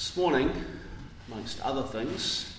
This morning, amongst other things,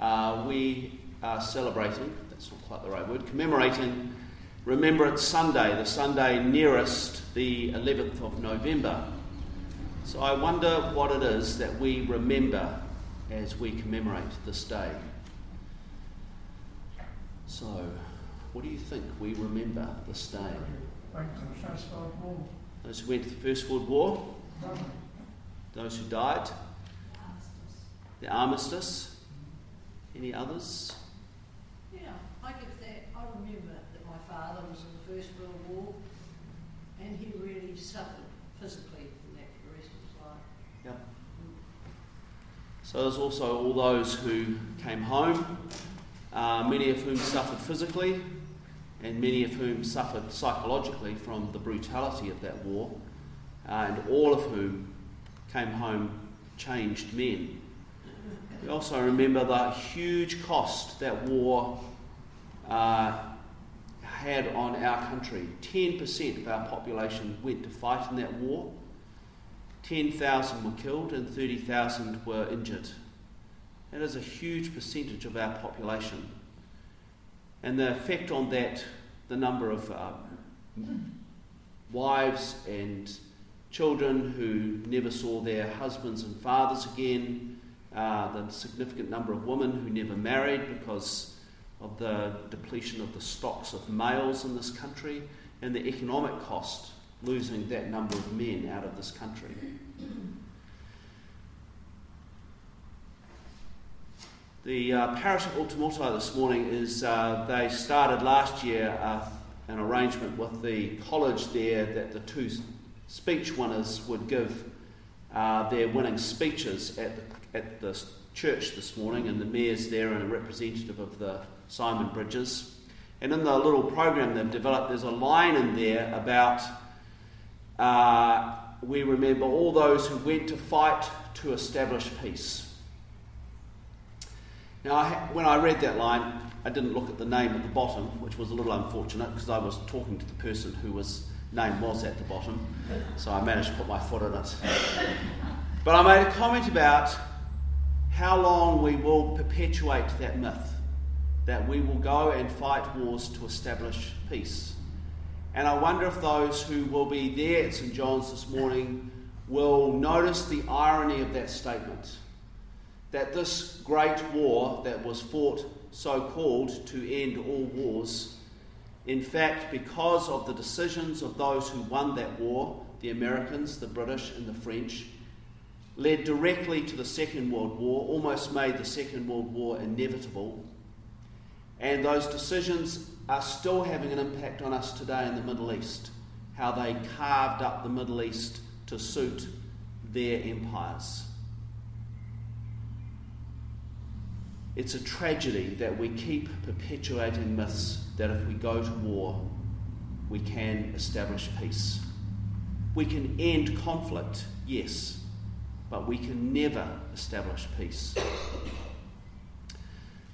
uh, we are celebrating, that's not quite the right word, commemorating Remembrance Sunday, the Sunday nearest the 11th of November. So I wonder what it is that we remember as we commemorate this day. So, what do you think we remember this day? Those who went to the First World War? Those who died? The armistice? Any others? Yeah, I give that. I remember that my father was in the First World War and he really suffered physically from that for the rest of his life. Yep. So there's also all those who came home, uh, many of whom suffered physically, and many of whom suffered psychologically from the brutality of that war, uh, and all of whom came home changed men. We also remember the huge cost that war uh, had on our country. 10% of our population went to fight in that war. 10,000 were killed and 30,000 were injured. That is a huge percentage of our population. And the effect on that, the number of uh, wives and children who never saw their husbands and fathers again, uh, the significant number of women who never married because of the depletion of the stocks of males in this country, and the economic cost losing that number of men out of this country. The uh, parish of Utamoto this morning is uh, they started last year uh, an arrangement with the college there that the two speech winners would give uh, their winning speeches at the, at the church this morning, and the mayor's there and a representative of the Simon Bridges. And in the little program they've developed, there's a line in there about uh, we remember all those who went to fight to establish peace. Now, I, when I read that line, I didn't look at the name at the bottom, which was a little unfortunate because I was talking to the person who was name was at the bottom, so I managed to put my foot in it. But I made a comment about how long we will perpetuate that myth that we will go and fight wars to establish peace. And I wonder if those who will be there at St. John's this morning will notice the irony of that statement. That this great war that was fought so called to end all wars, in fact, because of the decisions of those who won that war, the Americans, the British, and the French, led directly to the Second World War, almost made the Second World War inevitable. And those decisions are still having an impact on us today in the Middle East, how they carved up the Middle East to suit their empires. It's a tragedy that we keep perpetuating myths that if we go to war, we can establish peace. We can end conflict, yes, but we can never establish peace.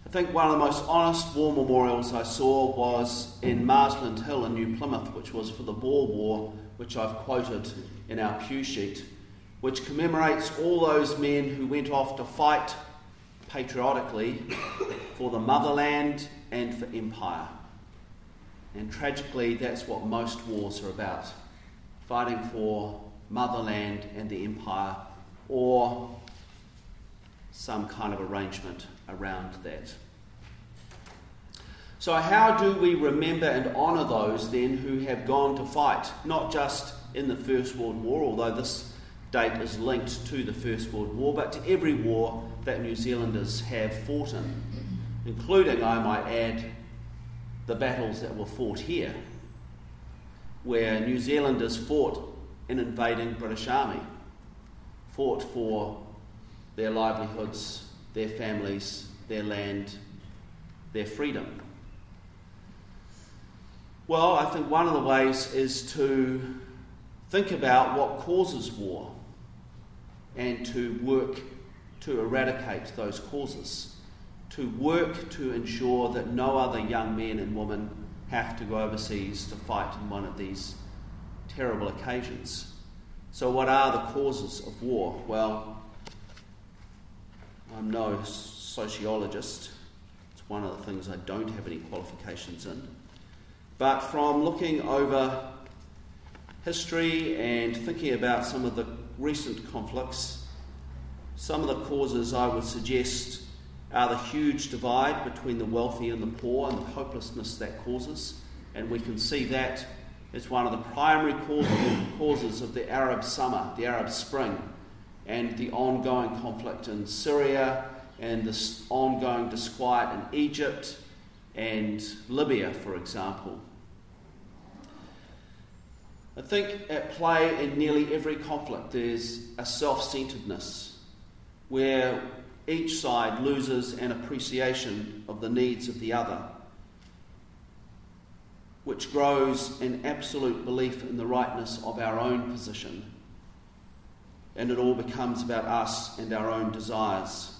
I think one of the most honest war memorials I saw was in Marsland Hill in New Plymouth, which was for the Boer War, which I've quoted in our pew sheet, which commemorates all those men who went off to fight patriotically for the motherland and for empire. And tragically, that's what most wars are about fighting for motherland and the empire, or some kind of arrangement around that. So, how do we remember and honour those then who have gone to fight, not just in the First World War, although this date is linked to the First World War, but to every war that New Zealanders have fought in, including, I might add, the battles that were fought here, where New Zealanders fought in invading British Army, fought for their livelihoods, their families, their land, their freedom. Well, I think one of the ways is to think about what causes war and to work to eradicate those causes, to work to ensure that no other young men and women have to go overseas to fight in one of these terrible occasions. So, what are the causes of war? Well, I'm no sociologist. It's one of the things I don't have any qualifications in. But from looking over history and thinking about some of the recent conflicts, some of the causes I would suggest are the huge divide between the wealthy and the poor and the hopelessness that causes. And we can see that as one of the primary causes of the Arab summer, the Arab spring, and the ongoing conflict in Syria and this ongoing disquiet in Egypt and Libya, for example. I think at play in nearly every conflict there's a self centeredness where each side loses an appreciation of the needs of the other, which grows in absolute belief in the rightness of our own position. And it all becomes about us and our own desires.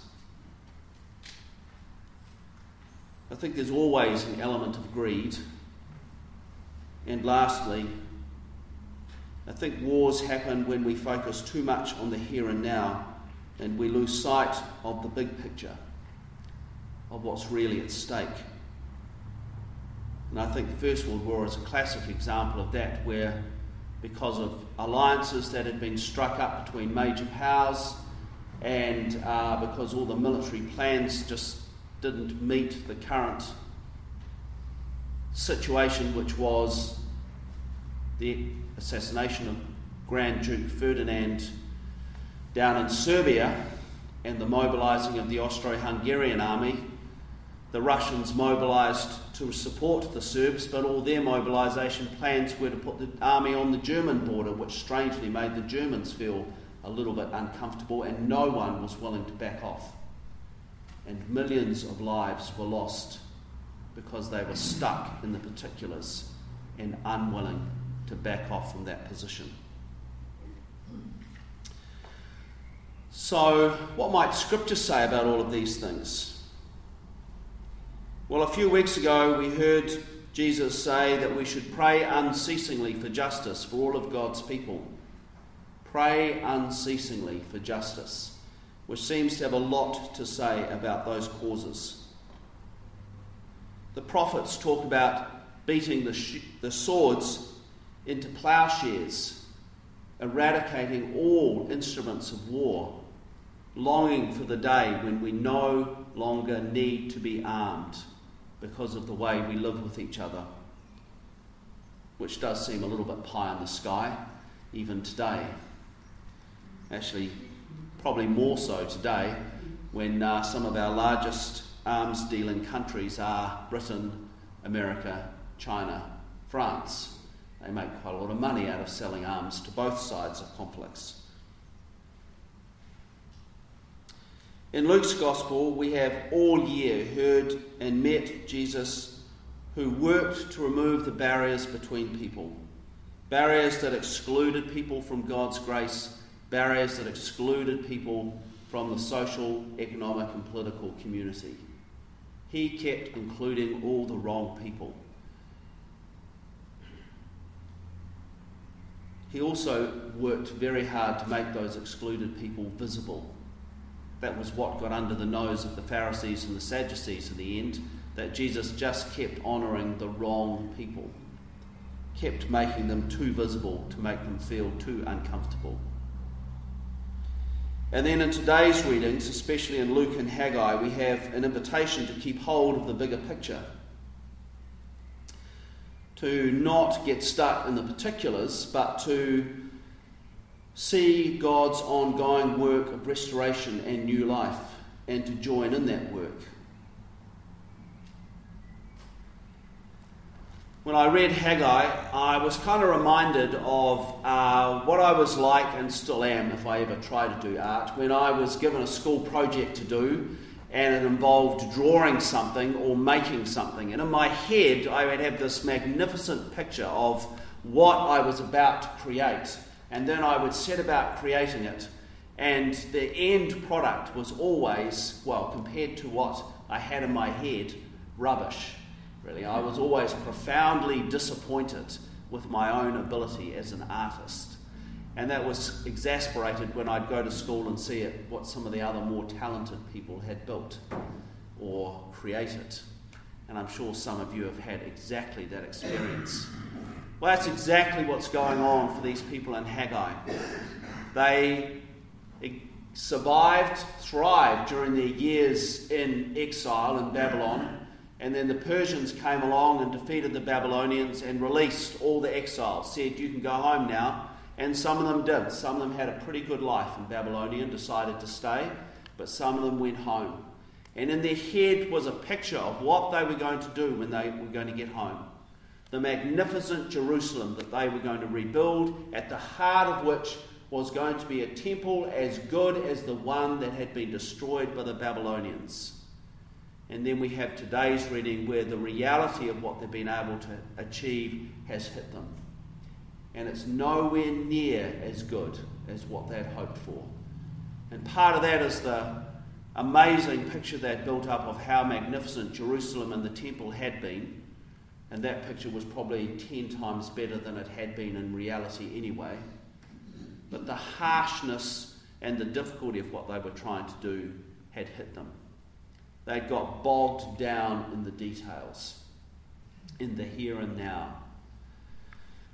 I think there's always an element of greed. And lastly, I think wars happen when we focus too much on the here and now and we lose sight of the big picture of what's really at stake. And I think the First World War is a classic example of that, where because of alliances that had been struck up between major powers and uh, because all the military plans just didn't meet the current situation, which was the assassination of Grand Duke Ferdinand down in Serbia and the mobilising of the Austro Hungarian army, the Russians mobilised to support the Serbs, but all their mobilisation plans were to put the army on the German border, which strangely made the Germans feel a little bit uncomfortable, and no one was willing to back off. And millions of lives were lost because they were stuck in the particulars and unwilling to back off from that position. So, what might Scripture say about all of these things? Well, a few weeks ago we heard Jesus say that we should pray unceasingly for justice for all of God's people. Pray unceasingly for justice, which seems to have a lot to say about those causes. The prophets talk about beating the, sh- the swords into plowshares, eradicating all instruments of war longing for the day when we no longer need to be armed because of the way we live with each other, which does seem a little bit pie in the sky even today. Actually, probably more so today when uh, some of our largest arms dealing countries are Britain, America, China, France. They make quite a lot of money out of selling arms to both sides of conflicts. In Luke's Gospel, we have all year heard and met Jesus who worked to remove the barriers between people. Barriers that excluded people from God's grace, barriers that excluded people from the social, economic, and political community. He kept including all the wrong people. He also worked very hard to make those excluded people visible that was what got under the nose of the Pharisees and the Sadducees in the end, that Jesus just kept honouring the wrong people, kept making them too visible to make them feel too uncomfortable. And then in today's readings, especially in Luke and Haggai, we have an invitation to keep hold of the bigger picture. To not get stuck in the particulars, but to see God's ongoing work of restoration and new life and to join in that work. When I read Haggai, I was kind of reminded of uh, what I was like and still am if I ever try to do art. When I was given a school project to do and it involved drawing something or making something. And in my head, I would have this magnificent picture of what I was about to create and then I would set about creating it. And the end product was always, well, compared to what I had in my head, rubbish. Really, I was always profoundly disappointed with my own ability as an artist. And that was exasperated when I'd go to school and see it, what some of the other more talented people had built or created. And I'm sure some of you have had exactly that experience. Well, that's exactly what's going on for these people in Haggai. They survived, thrived during their years in exile in Babylon, and then the Persians came along and defeated the Babylonians and released all the exiles, said, You can go home now. And some of them did. Some of them had a pretty good life in Babylonia and decided to stay, but some of them went home. And in their head was a picture of what they were going to do when they were going to get home. The magnificent Jerusalem that they were going to rebuild, at the heart of which was going to be a temple as good as the one that had been destroyed by the Babylonians. And then we have today's reading where the reality of what they've been able to achieve has hit them. And it's nowhere near as good as what they'd hoped for. And part of that is the amazing picture they'd built up of how magnificent Jerusalem and the temple had been. And that picture was probably 10 times better than it had been in reality anyway but the harshness and the difficulty of what they were trying to do had hit them. They got bogged down in the details, in the here and now.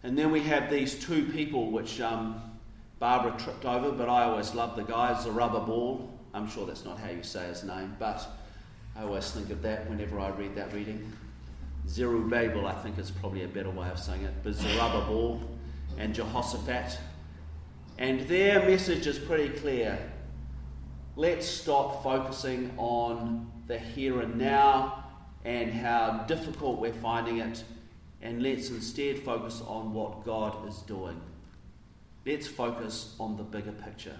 And then we have these two people, which um, Barbara tripped over, but I always love the guy, Zerubbabel. I'm sure that's not how you say his name, but I always think of that whenever I read that reading. Zerubbabel, I think, is probably a better way of saying it, but Zerubbabel and Jehoshaphat. And their message is pretty clear. Let's stop focusing on the here and now and how difficult we're finding it, and let's instead focus on what God is doing. Let's focus on the bigger picture.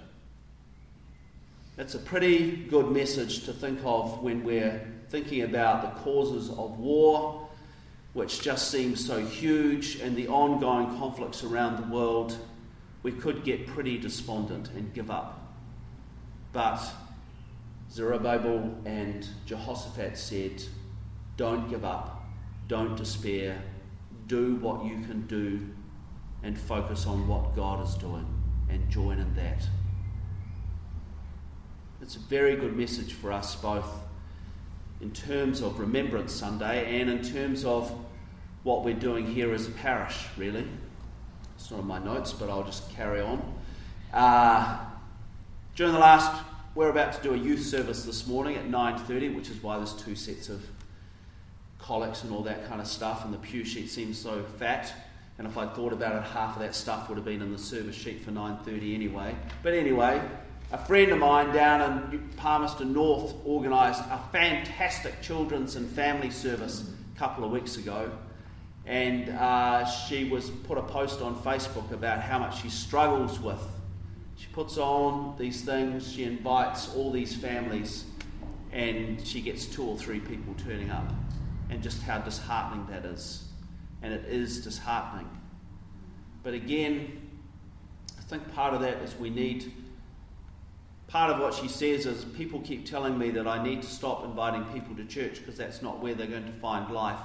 That's a pretty good message to think of when we're thinking about the causes of war, which just seems so huge, and the ongoing conflicts around the world we could get pretty despondent and give up. But Zerubbabel and Jehoshaphat said, Don't give up, don't despair, do what you can do, and focus on what God is doing, and join in that. It's a very good message for us both in terms of Remembrance Sunday and in terms of what we're doing here as a parish, really. It's not in my notes, but I'll just carry on. Uh, during the last, we're about to do a youth service this morning at 9.30, which is why there's two sets of collects and all that kind of stuff, and the pew sheet seems so fat. And if I'd thought about it, half of that stuff would have been in the service sheet for 9.30 anyway. But anyway, a friend of mine down in Palmerston North organised a fantastic children's and family service a couple of weeks ago and uh, she was put a post on Facebook about how much she struggles with. She puts on these things, she invites all these families, and she gets two or three people turning up, and just how disheartening that is. And it is disheartening. But again, I think part of that is we need. Part of what she says is people keep telling me that I need to stop inviting people to church because that's not where they're going to find life.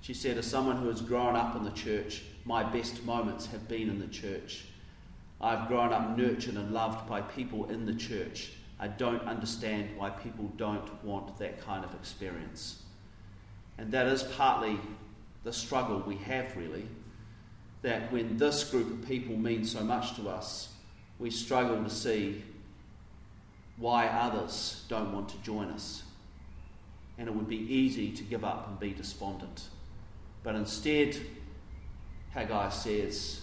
She said, As someone who has grown up in the church, my best moments have been in the church. I've grown up nurtured and loved by people in the church. I don't understand why people don't want that kind of experience. And that is partly the struggle we have, really. That when this group of people mean so much to us, we struggle to see why others don't want to join us. And it would be easy to give up and be despondent. But instead, Haggai says,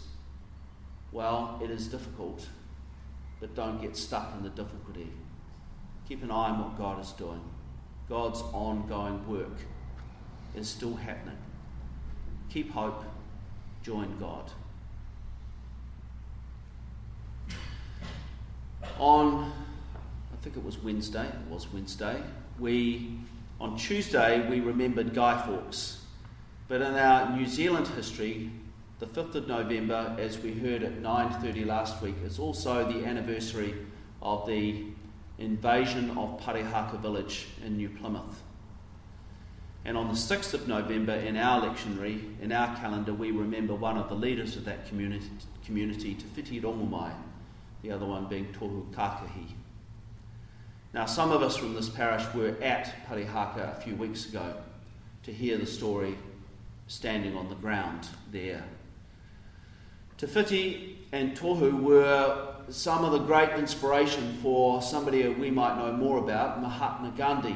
well, it is difficult, but don't get stuck in the difficulty. Keep an eye on what God is doing. God's ongoing work is still happening. Keep hope, join God. On, I think it was Wednesday, it was Wednesday, we, on Tuesday, we remembered Guy Fawkes. But in our New Zealand history, the 5th of November, as we heard at 9.30 last week, is also the anniversary of the invasion of Parihaka village in New Plymouth. And on the 6th of November, in our lectionary, in our calendar, we remember one of the leaders of that community, community Te Whiti Rongomai, the other one being Tohu Kakahi. Now, some of us from this parish were at Parihaka a few weeks ago to hear the story standing on the ground there. Te Whiti and Tohu were some of the great inspiration for somebody we might know more about, Mahatma Gandhi.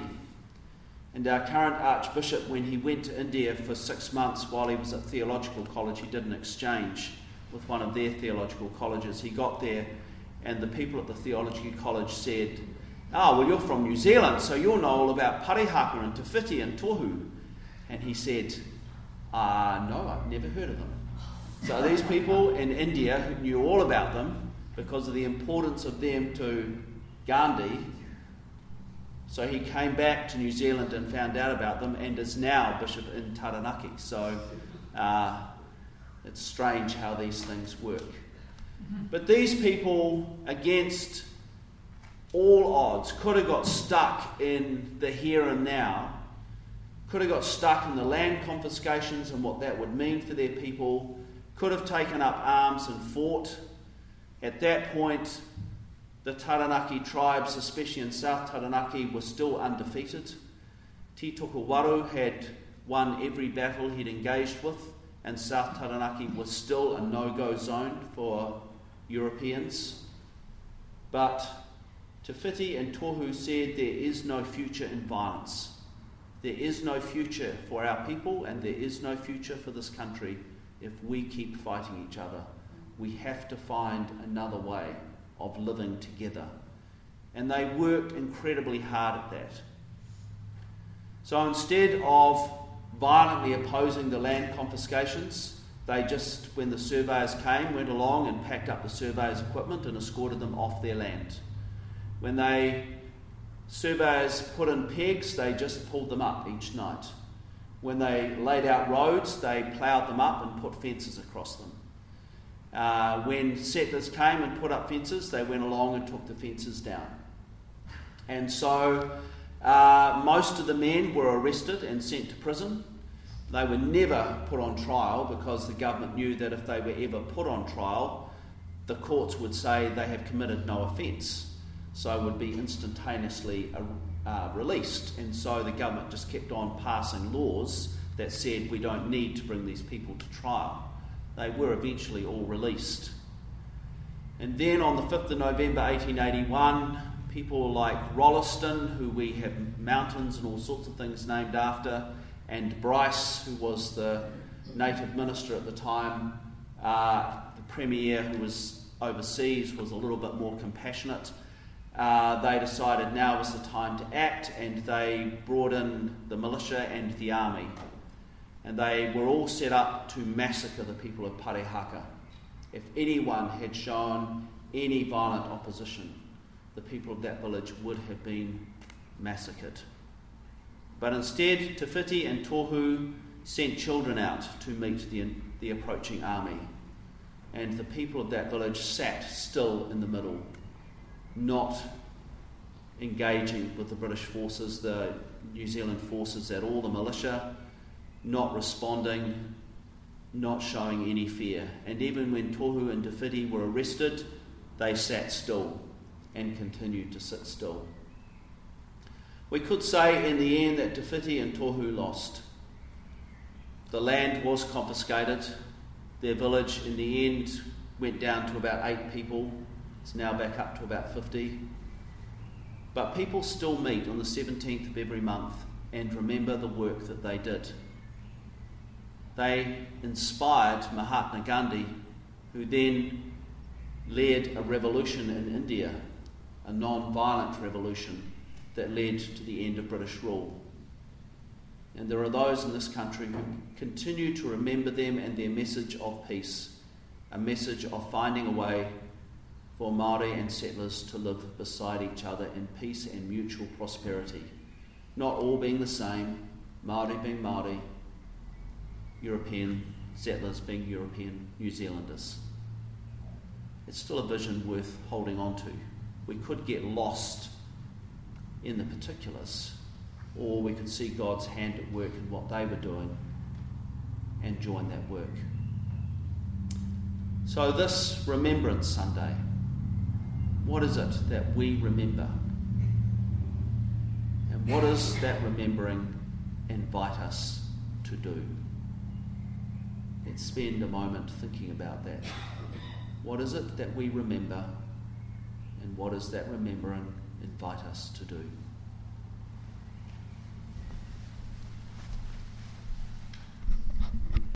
And our current Archbishop, when he went to India for six months while he was at theological college, he did an exchange with one of their theological colleges. He got there, and the people at the theology college said, Ah, oh, well, you're from New Zealand, so you'll know all about Parihaka and Te Whiti and Tohu. And he said, uh, no, I've never heard of them. So these people in India knew all about them because of the importance of them to Gandhi. So he came back to New Zealand and found out about them and is now bishop in Taranaki. So uh, it's strange how these things work. But these people, against all odds, could have got stuck in the here and now, could have got stuck in the land confiscations and what that would mean for their people, could have taken up arms and fought. At that point, the Taranaki tribes, especially in South Taranaki, were still undefeated. Titokawaru had won every battle he'd engaged with, and South Taranaki was still a no go zone for Europeans. But Te and Tohu said there is no future in violence. There is no future for our people, and there is no future for this country if we keep fighting each other. We have to find another way of living together. And they worked incredibly hard at that. So instead of violently opposing the land confiscations, they just, when the surveyors came, went along and packed up the surveyors' equipment and escorted them off their land. When they surveyors put in pegs, they just pulled them up each night. When they laid out roads, they ploughed them up and put fences across them. Uh, when settlers came and put up fences, they went along and took the fences down. And so uh, most of the men were arrested and sent to prison. They were never put on trial because the government knew that if they were ever put on trial, the courts would say they have committed no offence, so would be instantaneously uh, released. And so the government just kept on passing laws that said we don't need to bring these people to trial. They were eventually all released. And then on the 5th of November 1881, people like Rolleston, who we have mountains and all sorts of things named after, and Bryce, who was the native minister at the time, uh, the premier who was overseas, was a little bit more compassionate uh, they decided now was the time to act and they brought in the militia and the army. And they were all set up to massacre the people of Parihaka. If anyone had shown any violent opposition, the people of that village would have been massacred. But instead, Te Whiti and Tohu sent children out to meet the, the approaching army. And the people of that village sat still in the middle not engaging with the British forces, the New Zealand forces at all, the militia, not responding, not showing any fear. And even when Tohu and Te were arrested, they sat still and continued to sit still. We could say in the end that Te and Tohu lost. The land was confiscated. Their village, in the end, went down to about eight people. It's now back up to about 50. But people still meet on the 17th of every month and remember the work that they did. They inspired Mahatma Gandhi, who then led a revolution in India, a non violent revolution that led to the end of British rule. And there are those in this country who continue to remember them and their message of peace, a message of finding a way for Māori and settlers to live beside each other in peace and mutual prosperity. Not all being the same, Māori being Māori, European settlers being European New Zealanders. It's still a vision worth holding on to. We could get lost in the particulars, or we could see God's hand at work in what they were doing and join that work. So, this Remembrance Sunday, what is it that we remember? And what does that remembering invite us to do? Let's spend a moment thinking about that. What is it that we remember? And what does that remembering invite us to do?